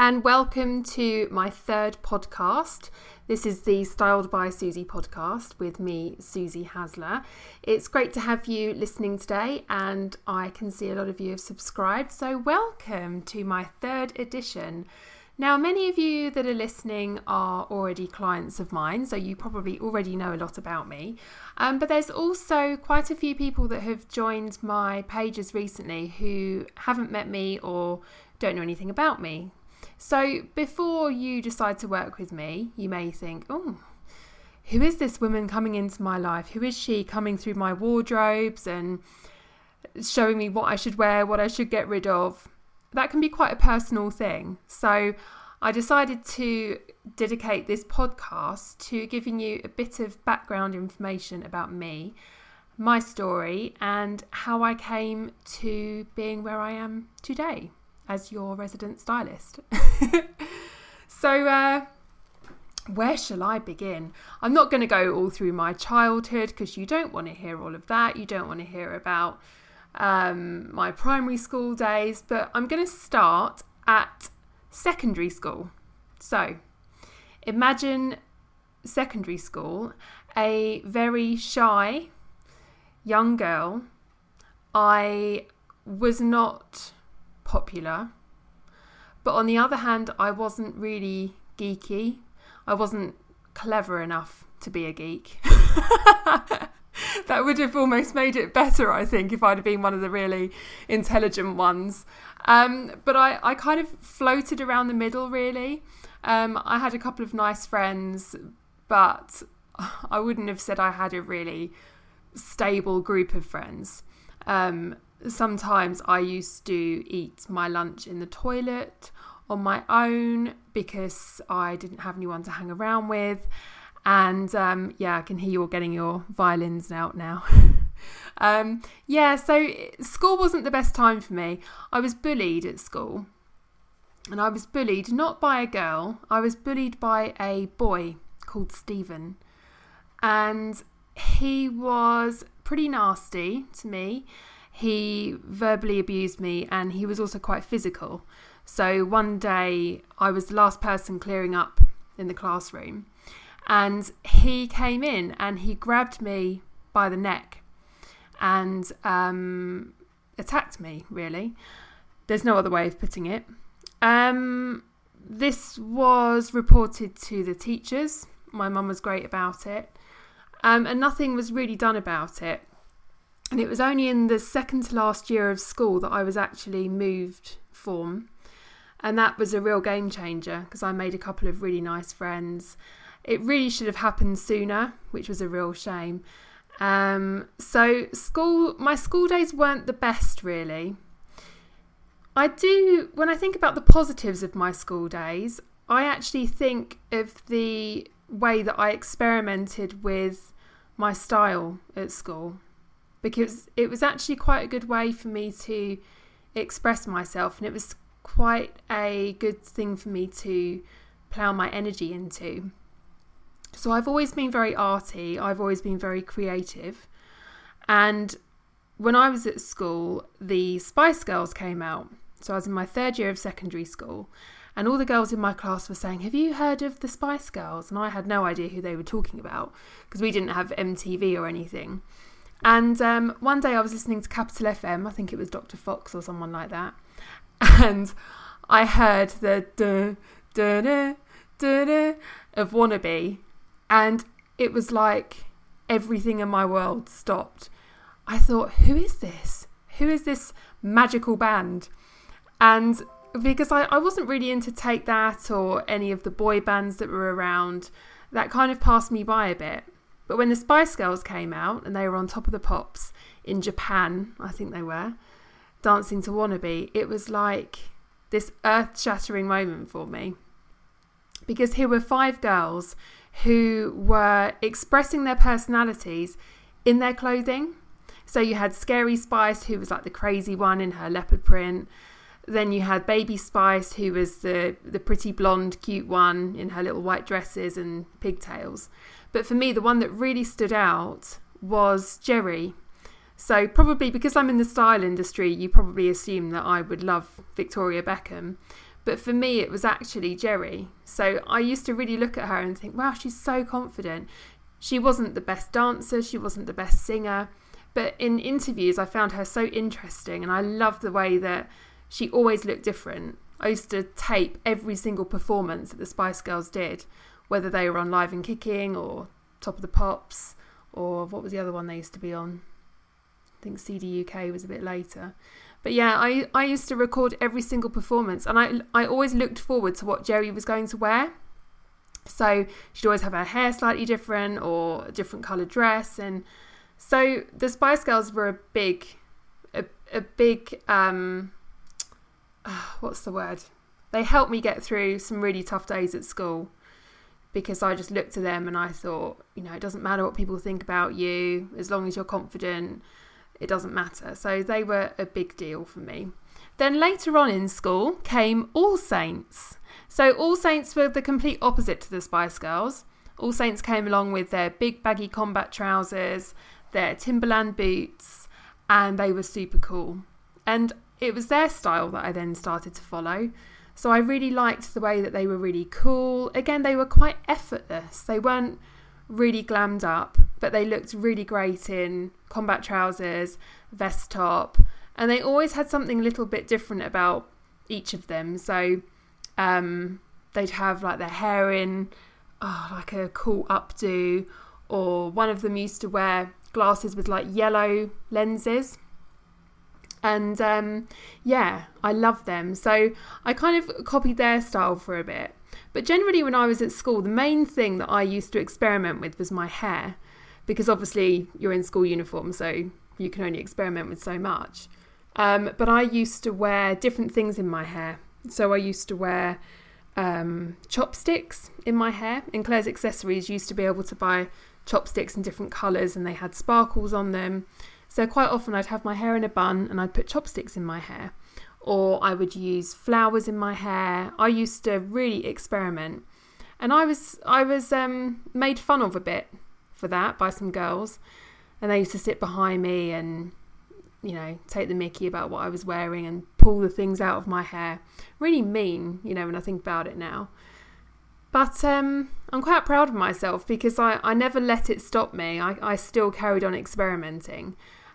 and welcome to my third podcast. This is the Styled by Susie podcast with me, Susie Hasler. It's great to have you listening today, and I can see a lot of you have subscribed, so welcome to my third edition. Now, many of you that are listening are already clients of mine, so you probably already know a lot about me. Um, but there's also quite a few people that have joined my pages recently who haven't met me or don't know anything about me. So before you decide to work with me, you may think, oh, who is this woman coming into my life? Who is she coming through my wardrobes and showing me what I should wear, what I should get rid of? That can be quite a personal thing. So I decided to dedicate this podcast to giving you a bit of background information about me, my story, and how I came to being where I am today as your resident stylist. so, uh, where shall I begin? I'm not going to go all through my childhood because you don't want to hear all of that. You don't want to hear about um, my primary school days, but I'm going to start at secondary school. So, imagine secondary school, a very shy young girl. I was not popular. But on the other hand, I wasn't really geeky. I wasn't clever enough to be a geek. that would have almost made it better, I think, if I'd have been one of the really intelligent ones. Um, but I, I kind of floated around the middle, really. Um, I had a couple of nice friends, but I wouldn't have said I had a really stable group of friends. Um, sometimes I used to eat my lunch in the toilet on my own because I didn't have anyone to hang around with. And um, yeah, I can hear you all getting your violins out now. um, yeah, so school wasn't the best time for me. I was bullied at school. And I was bullied not by a girl, I was bullied by a boy called Stephen. And he was pretty nasty to me he verbally abused me and he was also quite physical. So one day I was the last person clearing up in the classroom and he came in and he grabbed me by the neck and um, attacked me, really. There's no other way of putting it. Um, this was reported to the teachers. My mum was great about it. Um, and nothing was really done about it. And it was only in the second to last year of school that I was actually moved form. And that was a real game changer because I made a couple of really nice friends. It really should have happened sooner, which was a real shame. Um, so school, my school days weren't the best, really. I do, when I think about the positives of my school days, I actually think of the way that I experimented with my style at school because it was actually quite a good way for me to express myself and it was quite a good thing for me to plough my energy into. So I've always been very arty, I've always been very creative. And when I was at school, the Spice Girls came out. So I was in my third year of secondary school, and all the girls in my class were saying, Have you heard of the Spice Girls? And I had no idea who they were talking about because we didn't have MTV or anything. And um, one day I was listening to Capital FM, I think it was Dr. Fox or someone like that, and I heard the duh of Wannabe, and it was like everything in my world stopped. I thought, who is this? Who is this magical band? And because I, I wasn't really into Take That or any of the boy bands that were around, that kind of passed me by a bit. But when the Spice Girls came out and they were on top of the pops in Japan, I think they were, dancing to Wannabe, it was like this earth shattering moment for me. Because here were five girls who were expressing their personalities in their clothing. So you had Scary Spice, who was like the crazy one in her leopard print. Then you had Baby Spice, who was the, the pretty blonde, cute one in her little white dresses and pigtails. But for me, the one that really stood out was Geri. So, probably because I'm in the style industry, you probably assume that I would love Victoria Beckham. But for me, it was actually Geri. So I used to really look at her and think, wow, she's so confident. She wasn't the best dancer, she wasn't the best singer. But in interviews, I found her so interesting, and I loved the way that she always looked different. I used to tape every single performance that the Spice Girls did, whether they were on Live and Kicking or Top of the Pops, or what was the other one they used to be on? I think CD UK was a bit later. But yeah, I, I used to record every single performance and I, I always looked forward to what Geri was going to wear. So she'd always have her hair slightly different or a different coloured dress. And so the Spice Girls were a big, a, a big, um, what's the word? They helped me get through some really tough days at school because I just looked to them and I thought, you know, it doesn't matter what people think about you as long as you're confident it doesn't matter. So they were a big deal for me. Then later on in school came All Saints. So All Saints were the complete opposite to the Spice Girls. All Saints came along with their big baggy combat trousers, their Timberland boots, and they were super cool. And it was their style that I then started to follow. So I really liked the way that they were really cool. Again, they were quite effortless. They weren't really glammed up, but they looked really great in combat trousers, vest top, and they always had something a little bit different about each of them. So um, they'd have like their hair in oh, like a cool updo, or one of them used to wear glasses with like yellow lenses. And um, yeah, I love them. So I kind of copied their style for a bit. But generally, when I was at school, the main thing that I used to experiment with was my hair, because obviously you're in school uniform, so you can only experiment with so much. Um, but I used to wear different things in my hair. So I used to wear um, chopsticks in my hair. In Claire's accessories, used to be able to buy chopsticks in different colours and they had sparkles on them. So quite often I'd have my hair in a bun and I'd put chopsticks in my hair or I would use flowers in my hair. I used to really experiment, and I was I was um, made fun of a bit for that by some girls, and they used to sit behind me and you know take the Mickey about what I was wearing and pull the things out of my hair. Really mean, you know, when I think about it now. But um, I'm quite proud of myself because I, I never let it stop me. I, I still carried on experimenting.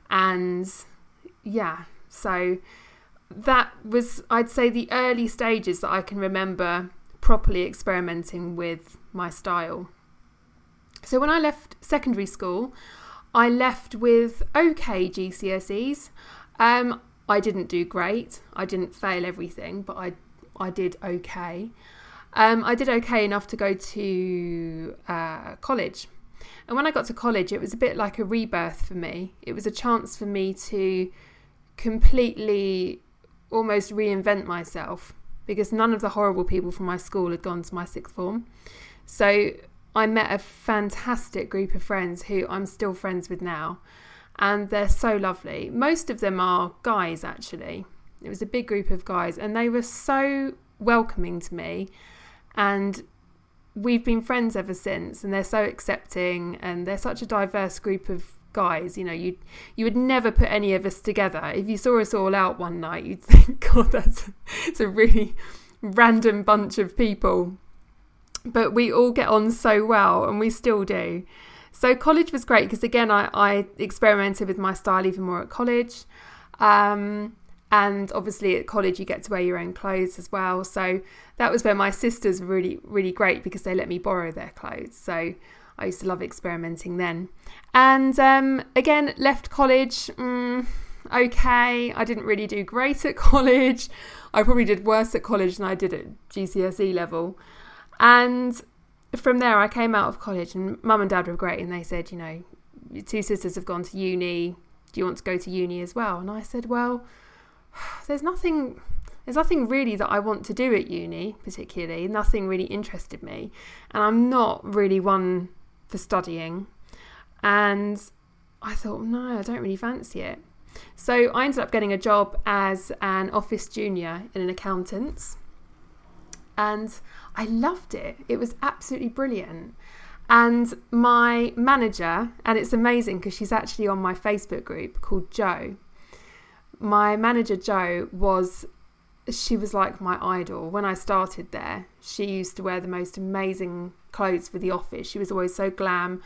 And yeah, so that was, I'd say, the early stages that I can remember properly experimenting with my style. So when I left secondary school, I left with okay GCSEs. Um, I didn't do great. I didn't fail everything, but I I did okay. Um, I did okay enough to go to uh, college. And when I got to college, it was a bit like a rebirth for me. It was a chance for me to completely almost reinvent myself because none of the horrible people from my school had gone to my sixth form. So I met a fantastic group of friends who I'm still friends with now, and they're so lovely. Most of them are guys, actually. It was a big group of guys, and they were so welcoming to me. And we've been friends ever since, and they're so accepting, and they're such a diverse group of guys. You know, you you would never put any of us together. If you saw us all out one night, you'd think, God, that's it's a really random bunch of people. But we all get on so well, and we still do. So college was great because again, I, I experimented with my style even more at college. Um, and obviously at college you get to wear your own clothes as well so that was where my sisters were really really great because they let me borrow their clothes so I used to love experimenting then. And um, again, left college. Mm, okay, I didn't really do great at college. I probably did worse at college than I did at GCSE level. And from there, I came out of college, and mum and dad were great, and they said, you know, your two sisters have gone to uni. Do you want to go to uni as well? And I said, well, there's nothing. There's nothing really that I want to do at uni, particularly. Nothing really interested me. And I'm not really one for studying. And I thought, no, I don't really fancy it. So I ended up getting a job as an office junior in an accountant's. And I loved it. It was absolutely brilliant. And my manager, and it's amazing because she's actually on my Facebook group called Joe. My manager, Joe, was she was like my idol. When I started there, she used to wear the most amazing clothes for the office. She was always so glam,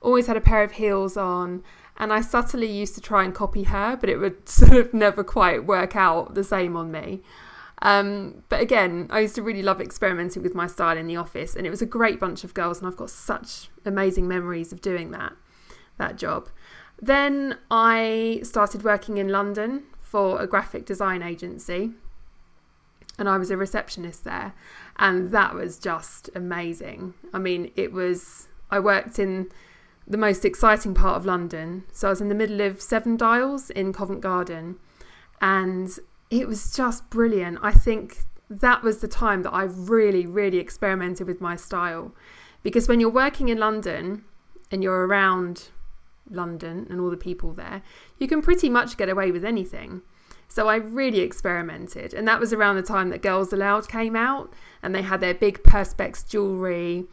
always had a pair of heels on. And I subtly used to try and copy her, but it would sort of never quite work out the same on me. Um, but again, I used to really love experimenting with my style in the office, and it was a great bunch of girls, and I've got such amazing memories of doing that that job. Then I started working in London for a graphic design agency, and I was a receptionist there, and that was just amazing. I mean, it was I worked in the most exciting part of London, so I was in the middle of Seven Dials in Covent Garden, and it was just brilliant. I think that was the time that I really, really experimented with my style. Because when you're working in London and you're around London and all the people there, you can pretty much get away with anything. So I really experimented. And that was around the time that Girls Aloud came out and they had their big Perspex jewellery.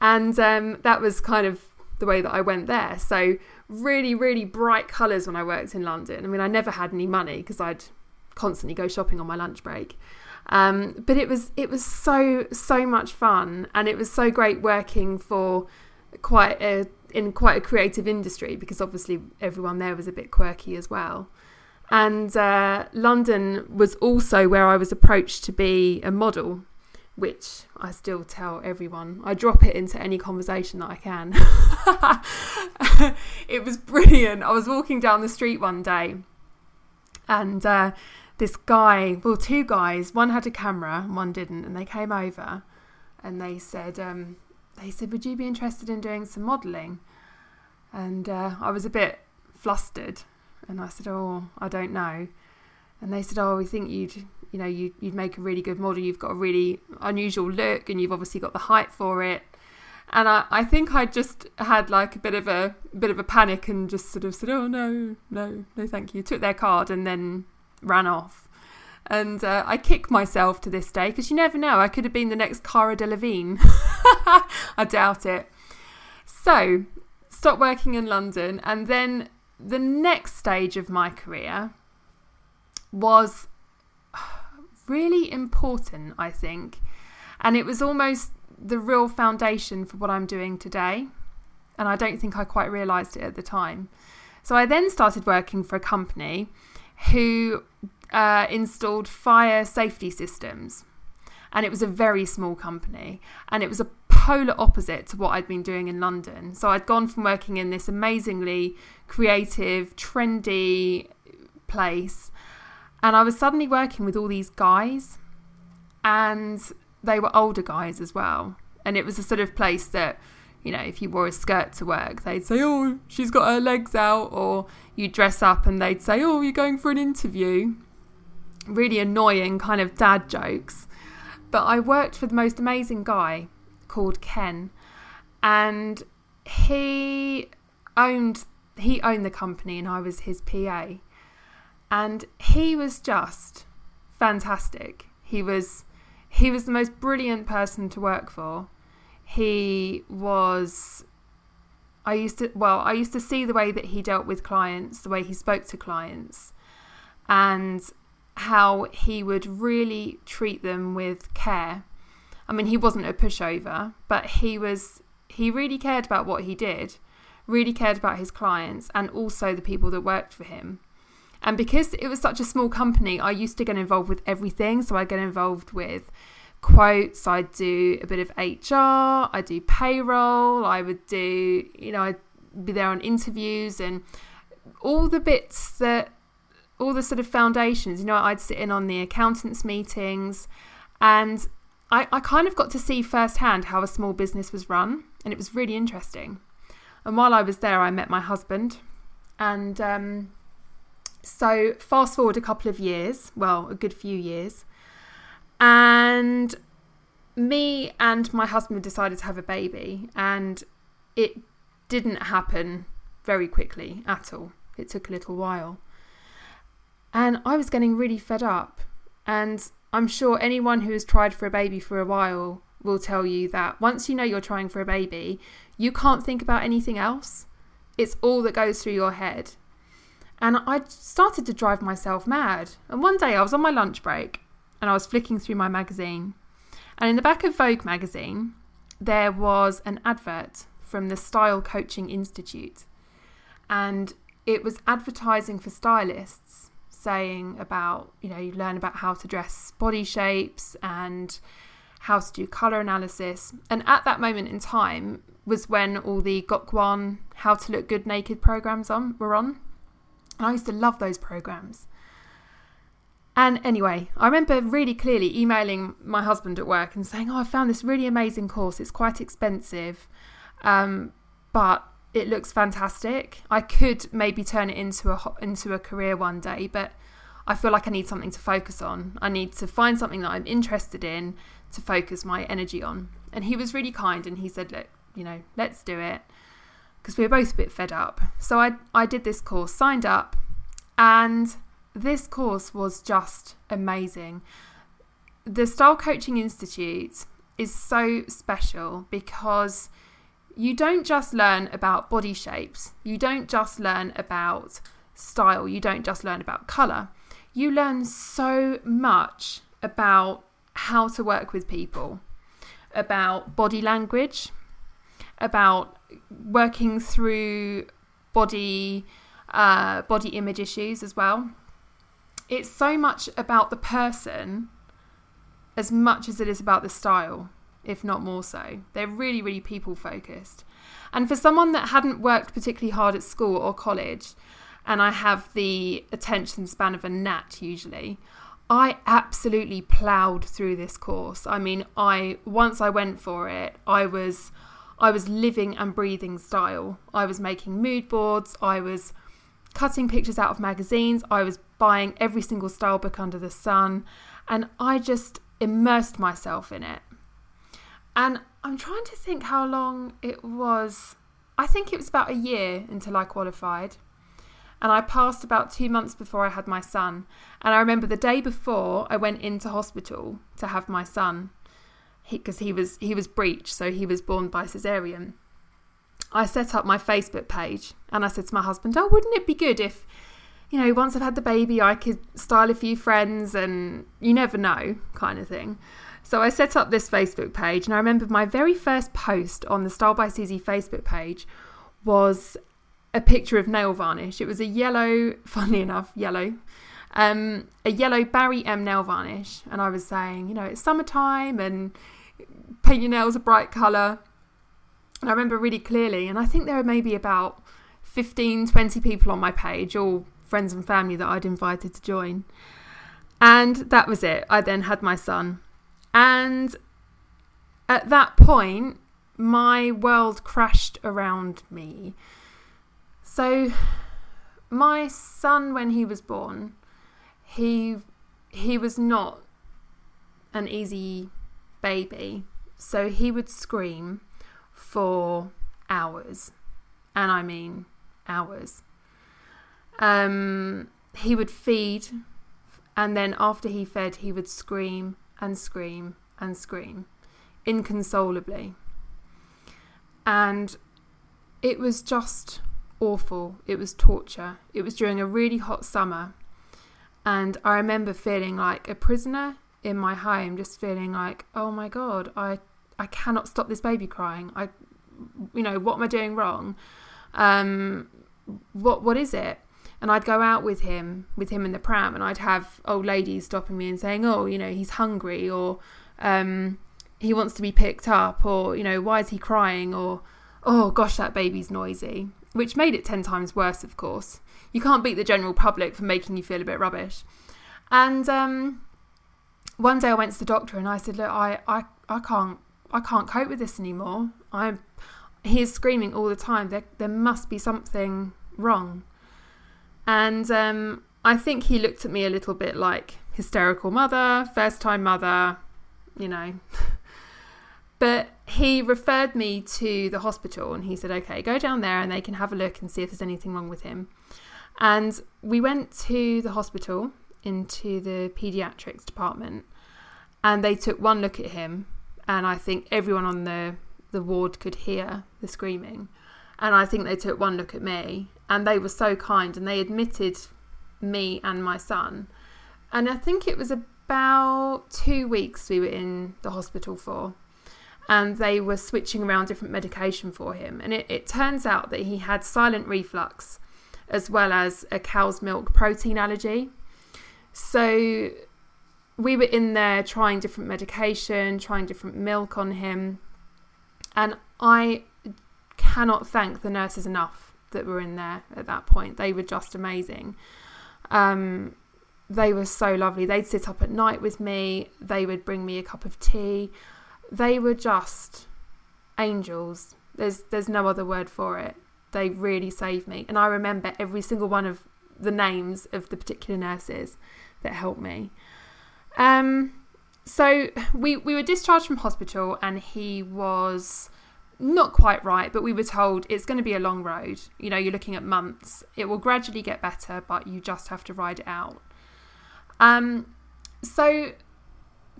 And um, that was kind of the way that I went there. So really, really bright colours when I worked in London. I mean, I never had any money because I'd constantly go shopping on my lunch break. Um, but it was it was so so much fun, and it was so great working for quite a in quite a creative industry because obviously everyone there was a bit quirky as well. And uh, London was also where I was approached to be a model, which I still tell everyone. I drop it into any conversation that I can. it was brilliant. I was walking down the street one day and uh, this guy, well, two guys, one had a camera and one didn't, and they came over and they said, um, they said, would you be interested in doing some modelling? And uh, I was a bit flustered, and I said, oh, I don't know. And they said, oh, we think you'd, you know, you'd, you'd make a really good model. You've got a really unusual look, and you've obviously got the height for it. And I, I think I just had like a bit of a bit of a panic and just sort of said, oh no, no, no, thank you. Took their card and then ran off. And uh, I kick myself to this day because you never know. I could have been the next Cara Delevingne. I doubt it. So, stopped working in London. And then the next stage of my career was really important, I think. And it was almost the real foundation for what I'm doing today. And I don't think I quite realised it at the time. So I then started working for a company who uh, installed fire safety systems. And it was a very small company. And it was a polar opposite to what I'd been doing in London. So I'd gone from working in this amazingly creative, trendy place. And I was suddenly working with all these guys. And they were older guys as well. And it was a sort of place that you know, if you wore a skirt to work, they'd say, oh, she's got her legs out, or you dress up and they'd say, oh, you're going for an interview. Really annoying kind of dad jokes. But I worked for the most amazing guy called Ken, and he owned he owned the company and I was his PA. And he was just fantastic. He was he was the most brilliant person to work for he was I used to well, I used to see the way that he dealt with clients, the way he spoke to clients, and how he would really treat them with care. I mean, he wasn't a pushover, but he was he really cared about what he did, really cared about his clients and also the people that worked for him. And because it was such a small company, I used to get involved with everything. So I get involved with quotes, I'd do a bit of HR, I'd do payroll, I would do, you know, I'd be there on interviews and all the bits that, all the sort of foundations, you know, I'd sit in on the accountants' meetings and I, I kind of got to see firsthand how a small business was run and it was really interesting. And while I was there, I met my husband. And um, so, fast forward a couple of years, well, a good few years, and me and my husband decided to have a baby, and it didn't happen very quickly at all. It took a little while. And I was getting really fed up. And I'm sure anyone who has tried for a baby for a while will tell you that once you know you're trying for a baby, you can't think about anything else. It's all that goes through your head. And I started to drive myself mad. And one day I was on my lunch break and I was flicking through my magazine. And in the back of Vogue magazine, there was an advert from the Style Coaching Institute. And it was advertising for stylists saying about, you know, you learn about how to dress body shapes and how to do color analysis. And at that moment in time was when all the Gok Wan How to Look Good Naked programs on were on. And I used to love those programs. And anyway, I remember really clearly emailing my husband at work and saying, Oh, I found this really amazing course. It's quite expensive, um, but it looks fantastic. I could maybe turn it into a into a career one day, but I feel like I need something to focus on. I need to find something that I'm interested in to focus my energy on. And he was really kind and he said, Look, you know, let's do it because we were both a bit fed up. So I I did this course, signed up, and this course was just amazing. The Style Coaching Institute is so special because you don't just learn about body shapes, you don't just learn about style, you don't just learn about colour. You learn so much about how to work with people, about body language, about working through body uh, body image issues as well it's so much about the person as much as it is about the style, if not more so. They're really, really people focused. And for someone that hadn't worked particularly hard at school or college, and I have the attention span of a gnat usually, I absolutely ploughed through this course. I mean, I once I went for it, I was I was living and breathing style. I was making mood boards, I was cutting pictures out of magazines, I was buying every single style book under the sun, and I just immersed myself in it. And I'm trying to think how long it was. I think it was about a year until I qualified. And I passed about two months before I had my son. And I remember the day before I went into hospital to have my son because he, he, was he was breech, so he was born by cesarean. I set up my Facebook page and I said to my husband, "Oh, wouldn't it be good if you know, once I've had the baby, I could style a few friends and you never know, kind of thing. So I set up this Facebook page, and I remember my very first post on the Style by Susie Facebook page was a picture of nail varnish. It was a yellow, funnily enough, yellow, um, a yellow Barry M nail varnish. And I was saying, you know, it's summertime and paint your nails a bright colour. And I remember really clearly, and I think there were maybe about 15, 20 people on my page, all friends and family that I'd invited to join. And that was it. I then had my son. And at that point, my world crashed around me. So, my son, when he was born, he he was not an easy baby. So he would scream for hours, and I mean hours. Um, he would feed, and then after he fed, he would scream and scream and scream inconsolably. And it was just awful. It was torture. It was during a really hot summer. And I remember feeling like a prisoner in my home, just feeling like, oh my God, I, I cannot stop this baby crying. I, you know, what am I doing wrong? Um, what, what is it? and I'd go out with him, with him in the pram, and I'd have old ladies stopping me and saying, "Oh, you know, he's hungry," or um, "He wants to be picked up," or you know, "Why is he crying?" or "Oh gosh, that baby's noisy," which made it ten times worse. Of course, you can't beat the general public for making you feel a bit rubbish. And um, one day I went to the doctor and I said, "Look, I, I, I can't, I can't cope with this anymore. I'm." He is screaming all the time. There, there must be something wrong. And um, I think he looked at me a little bit like hysterical mother, first time mother, you know. but he referred me to the hospital and he said, okay, go down there and they can have a look and see if there's anything wrong with him. And we went to the hospital into the pediatrics department and they took one look at him and I think everyone on the the ward could hear the screaming. And I think they took one look at me and they were so kind and they admitted me and my son. And I think it was about two weeks we were in the hospital for and they were switching around different medication for him. And it, it turns out that he had silent reflux as well as a cow's milk protein allergy. So we were in there trying different medication, trying different milk on him. And I cannot thank the nurses enough that were in there at that point. They were just amazing. Um, they were so lovely. They'd sit up at night with me, they would bring me a cup of tea they were just angels. There's there's no other word for it. They really saved me, and I remember every single one of the names of the particular nurses that helped me. Um, so we we were discharged from hospital, and he was not quite right, but we were told it's going to be a long road. You know, you're looking at months. It will gradually get better, but you just have to ride it out. Um, so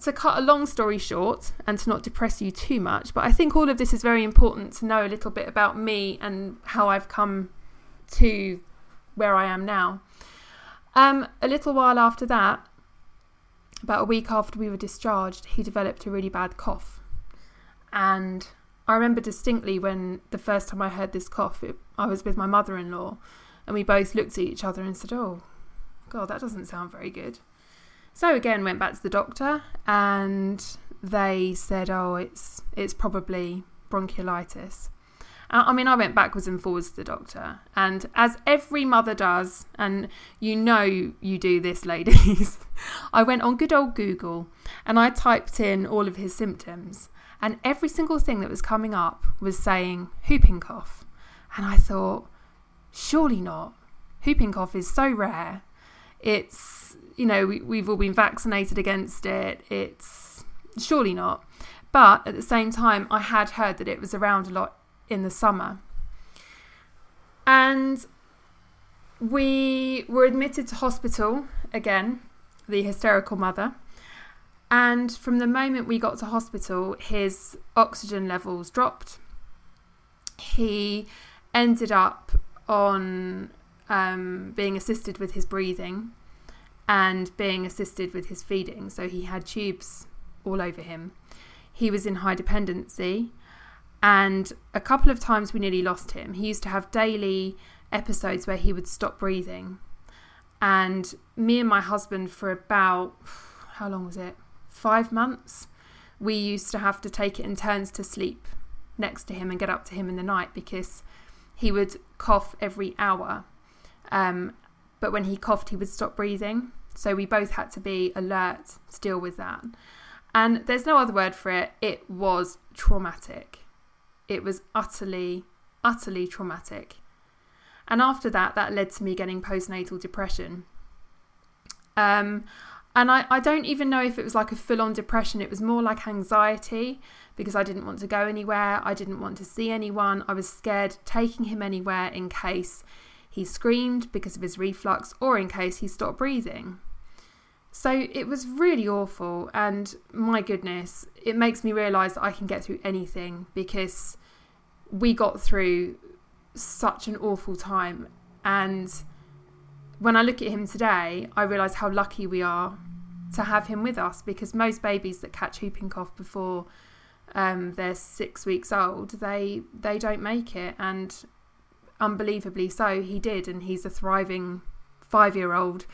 to cut a long story short and to not depress you too much, but I think all of this is very important to know a little bit about me and how I've come to where I am now. Um, a little while after that, about a week after we were discharged, he developed a really bad cough. And I remember distinctly when the first time I heard this cough, it, I was with my mother in law, and we both looked at each other and said, Oh, God, that doesn't sound very good. So again, went back to the doctor, and they said, "Oh, it's it's probably bronchiolitis." I mean, I went backwards and forwards to the doctor, and as every mother does, and you know you do this, ladies, I went on good old Google and I typed in all of his symptoms, and every single thing that was coming up was saying whooping cough. And I thought, surely not. Whooping cough is so rare. It's you know, we, we've all been vaccinated against it. It's surely not. But at the same time, I had heard that it was around a lot in the summer. And we were admitted to hospital again, the hysterical mother. And from the moment we got to hospital, his oxygen levels dropped. He ended up on um, being assisted with his breathing and being assisted with his feeding. So he had tubes all over him. He was in high dependency, and a couple of times we nearly lost him. He used to have daily episodes where he would stop breathing. And me and my husband, for about how long was it? Five months, we used to have to take it in turns to sleep next to him and get up to him in the night because he would cough every hour. Um, but when he coughed, he would stop breathing. So we both had to be alert to deal with that. And there's no other word for it. It was traumatic. It was utterly, utterly traumatic. And after that, that led to me getting postnatal depression. Um, and I, I don't even know if it was like a full on depression. It was more like anxiety because I didn't want to go anywhere. I didn't want to see anyone. I was scared taking him anywhere in case he screamed because of his reflux or in case he stopped breathing. So it was really awful, and my goodness, it makes me realise that I can get through anything because we got through such an awful time. And when I look at him today, I realise how lucky we are to have him with us because most babies that catch whooping cough before um, they're six weeks old, they they don't make it, and unbelievably so, he did, and he's a thriving five year old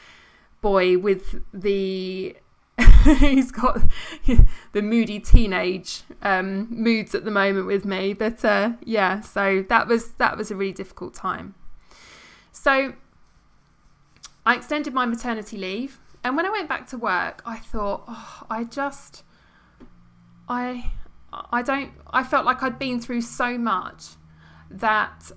boy with the he's got the moody teenage um, moods at the moment with me. But uh, yeah, so that was that was a really difficult time. So I extended my maternity leave, and when I went back to work, I thought, oh, I just, I, I don't. I felt like I'd been through so much that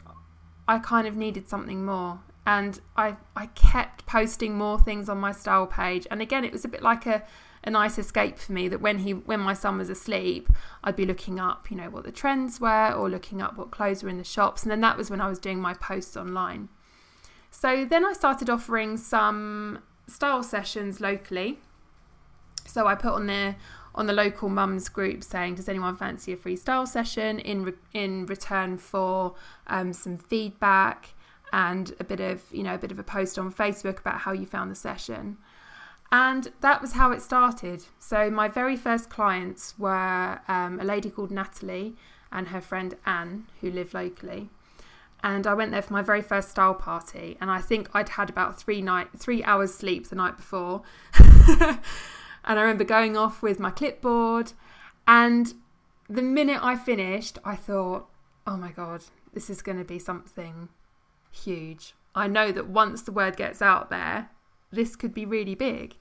I kind of needed something more and I I kept posting more things on my style page. And again, it was a bit like a a nice escape for me that when he when my son was asleep, I'd be looking up, you know, what the trends were or looking up what clothes were in the shops. And then that was when I was doing my posts online. So then I started offering some style sessions locally. So I put on there on the local mums group saying, "Does anyone fancy a freestyle session in re- in return for um, some feedback?" And a bit of you know a bit of a post on Facebook about how you found the session. And that was how it started. So, my very first clients were um, a lady called Natalie and her friend Anne, who live locally. And I went there for my very first style party, and I think I'd had about three night, three hours sleep the night before. and I remember going off with my clipboard, and the minute I finished, I thought, "Oh my god, this is going to be something huge." I know that once the word gets out there, this could be really big.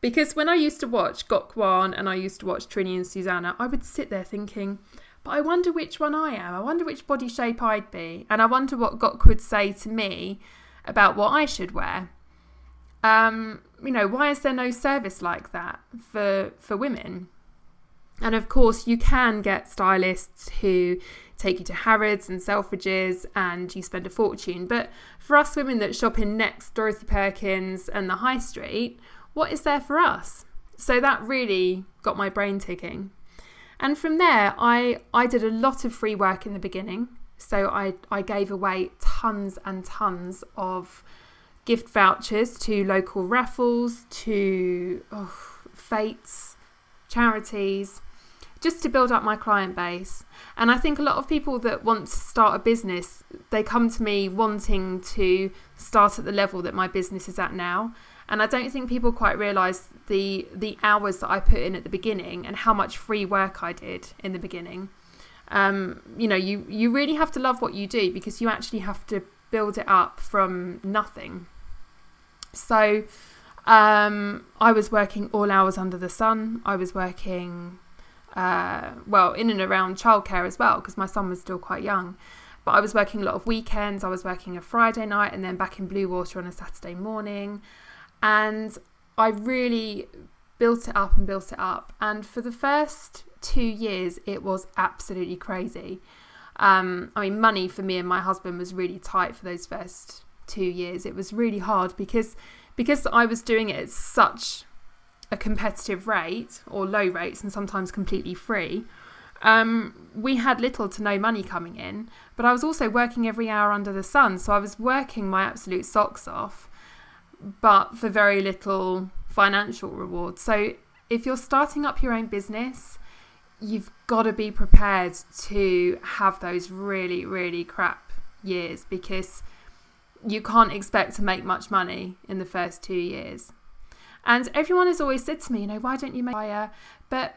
Because when I used to watch Gok Wan and I used to watch Trinny and Susannah, I would sit there thinking, but I wonder which one I am. I wonder which body shape I'd be. And I wonder what Gok would say to me about what I should wear. Um, you know, why is there no service like that for for women? And of course, you can get stylists who take you to Harrods and Selfridges and you spend a fortune. But for us women that shop in Next, Dorothy Perkins, and the High Street, what is there for us? So that really got my brain ticking. And from there, I, I did a lot of free work in the beginning. So I, I gave away tons and tons of gift vouchers to local raffles, to oh, fetes, charities, just to build up my client base. And I think a lot of people that want to start a business, they come to me wanting to start at the level that my business is at now. And I don't think people quite realise the the hours that I put in at the beginning and how much free work I did in the beginning. Um, you know, you you really have to love what you do because you actually have to build it up from nothing. So um, I was working all hours under the sun. I was working uh, well in and around childcare as well because my son was still quite young. But I was working a lot of weekends. I was working a Friday night and then back in Bluewater on a Saturday morning. And I really built it up and built it up. And for the first two years, it was absolutely crazy. Um, I mean, money for me and my husband was really tight for those first two years. It was really hard because because I was doing it at such a competitive rate or low rates and sometimes completely free. Um, we had little to no money coming in, but I was also working every hour under the sun. So I was working my absolute socks off but for very little financial reward. So if you're starting up your own business, you've got to be prepared to have those really, really crap years because you can't expect to make much money in the first two years. And everyone has always said to me, you know, why don't you make higher? But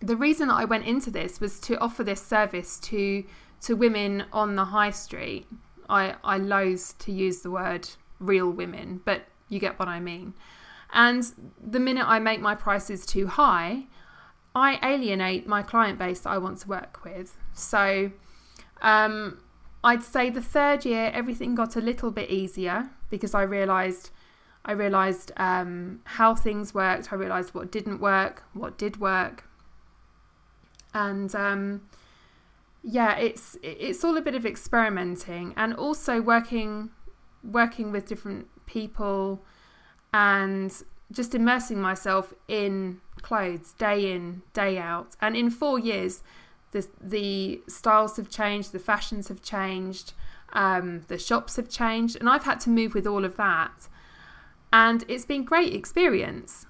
the reason that I went into this was to offer this service to to women on the high street. I, I loathe to use the word real women, but you get what I mean. And the minute I make my prices too high, I alienate my client base that I want to work with. So um, I'd say the third year everything got a little bit easier because I realised I realised um, how things worked. I realised what didn't work, what did work, and um, yeah, it's it's all a bit of experimenting and also working working with different people and just immersing myself in clothes day in, day out. And in four years, the, the styles have changed, the fashions have changed, um, the shops have changed, and I've had to move with all of that. And it's been great experience.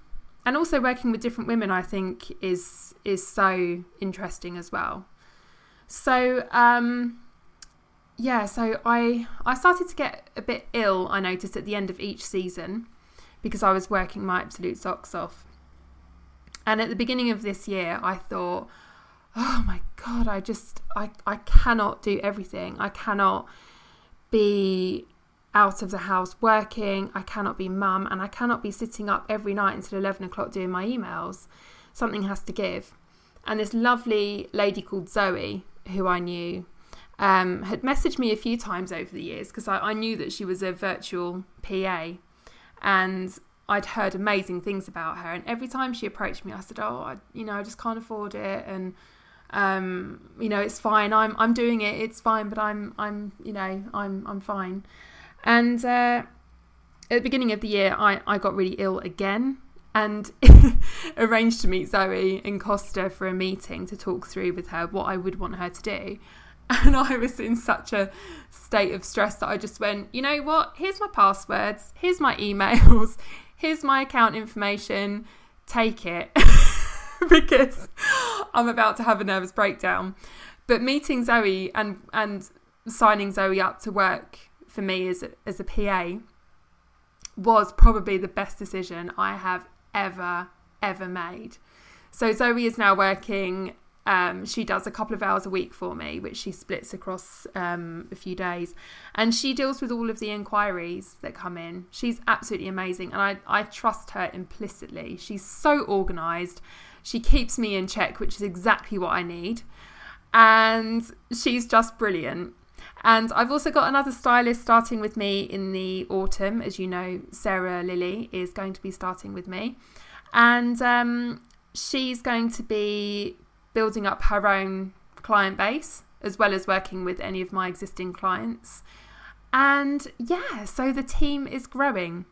And also working with different women, I think, is is so interesting as well. So um, yeah, so I I started to get a bit ill. I noticed at the end of each season because I was working my absolute socks off. And at the beginning of this year, I thought, oh my god, I just I I cannot do everything. I cannot be out of the house working. I cannot be mum, and I cannot be sitting up every night until eleven o'clock doing my emails. Something has to give. And this lovely lady called Zoe, who I knew um, had messaged me a few times over the years because I, I, knew that she was a virtual PA and I'd heard amazing things about her. And every time she approached me, I said, "Oh, I, you know, I just can't afford it," and um, you know, it's fine. I'm I'm doing it. It's fine, but I'm I'm you know I'm I'm fine. And uh, at the beginning of the year, I I got really ill again and arranged to meet Zoe in Costa for a meeting to talk through with her what I would want her to do. And I was in such a state of stress that I just went, you know what? Here's my passwords, here's my emails, here's my account information, take it. because I'm about to have a nervous breakdown. But meeting Zoe and and signing Zoe up to work for me as a, as a PA was probably the best decision I have ever ever made. So Zoe is now working. Um, she does a couple of hours a week for me, which she splits across um, a few days, and she deals with all of the inquiries that come in. She's absolutely amazing, and I I trust her implicitly. She's so organised. She keeps me in check, which is exactly what I need, and she's just brilliant. And I've also got another stylist starting with me in the autumn. As you know, Sarah Lilly is going to be starting with me. And um, she's going to be building up her own client base as well as working with any of my existing clients. And yeah, so the team is growing.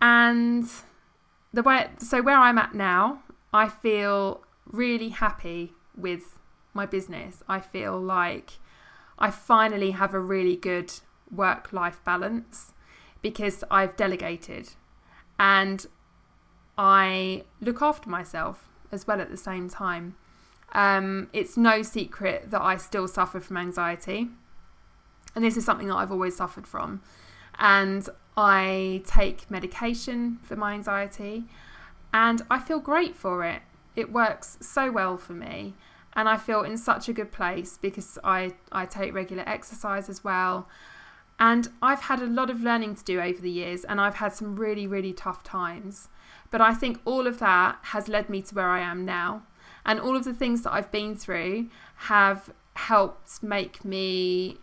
And the way so where I'm at now, I feel really happy with my business. I feel like I finally have a really good work life balance because I've delegated and I look after myself as well at the same time. Um, it's no secret that I still suffer from anxiety, and this is something that I've always suffered from. And I take medication for my anxiety, and I feel great for it. It works so well for me and I feel in such a good place because I, I take regular exercise as well. And I've had a lot of learning to do over the years, and I've had some really, really tough times. But I think all of that has led me to where I am now. And all of the things that I've been through have helped make me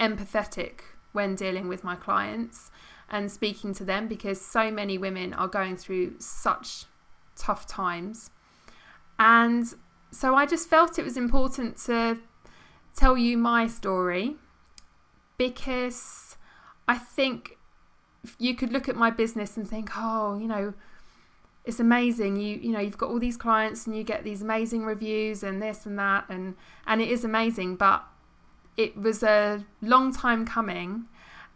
empathetic when dealing with my clients and speaking to them because so many women are going through such tough times. And so I just felt it was important to tell you my story because I think you could look at my business and think, oh, you know, it's amazing. You you know, you've got all these clients and you get these amazing reviews and this and that and and it is amazing, but it was a long time coming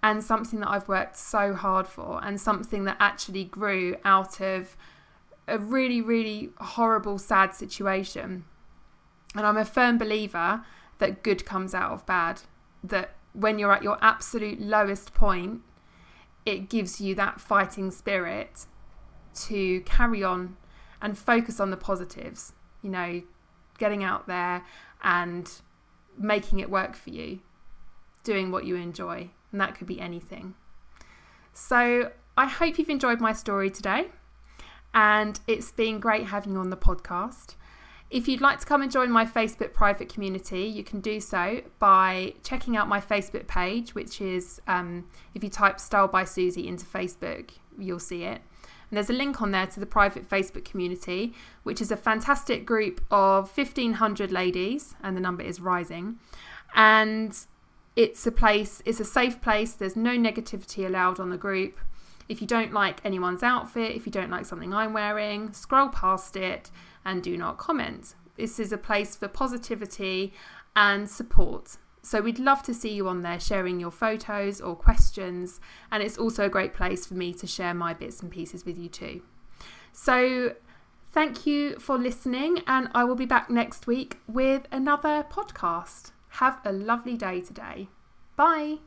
and something that I've worked so hard for and something that actually grew out of a really, really horrible, sad situation. And I'm a firm believer that good comes out of bad. That when you're at your absolute lowest point, it gives you that fighting spirit to carry on and focus on the positives. You know, getting out there and making it work for you, doing what you enjoy. And that could be anything. So I hope you've enjoyed my story today and it's been great having you on the podcast. If you'd like to come and join my Facebook private community, you can do so by checking out my Facebook page, which is um, if you type Style by Susie into Facebook, you'll see it. And there's a link on there to the private Facebook community, which is a fantastic group of 1,500 ladies, and the number is rising. And it's a place, it's a safe place. There's no negativity allowed on the group. If you don't like anyone's outfit, if you don't like something I'm wearing, scroll past it and do not comment. This is a place for positivity and support. So we'd love to see you on there sharing your photos or questions, and it's also a great place for me to share my bits and pieces with you too. So thank you for listening, and I will be back next week with another podcast. Have a lovely day today. Bye.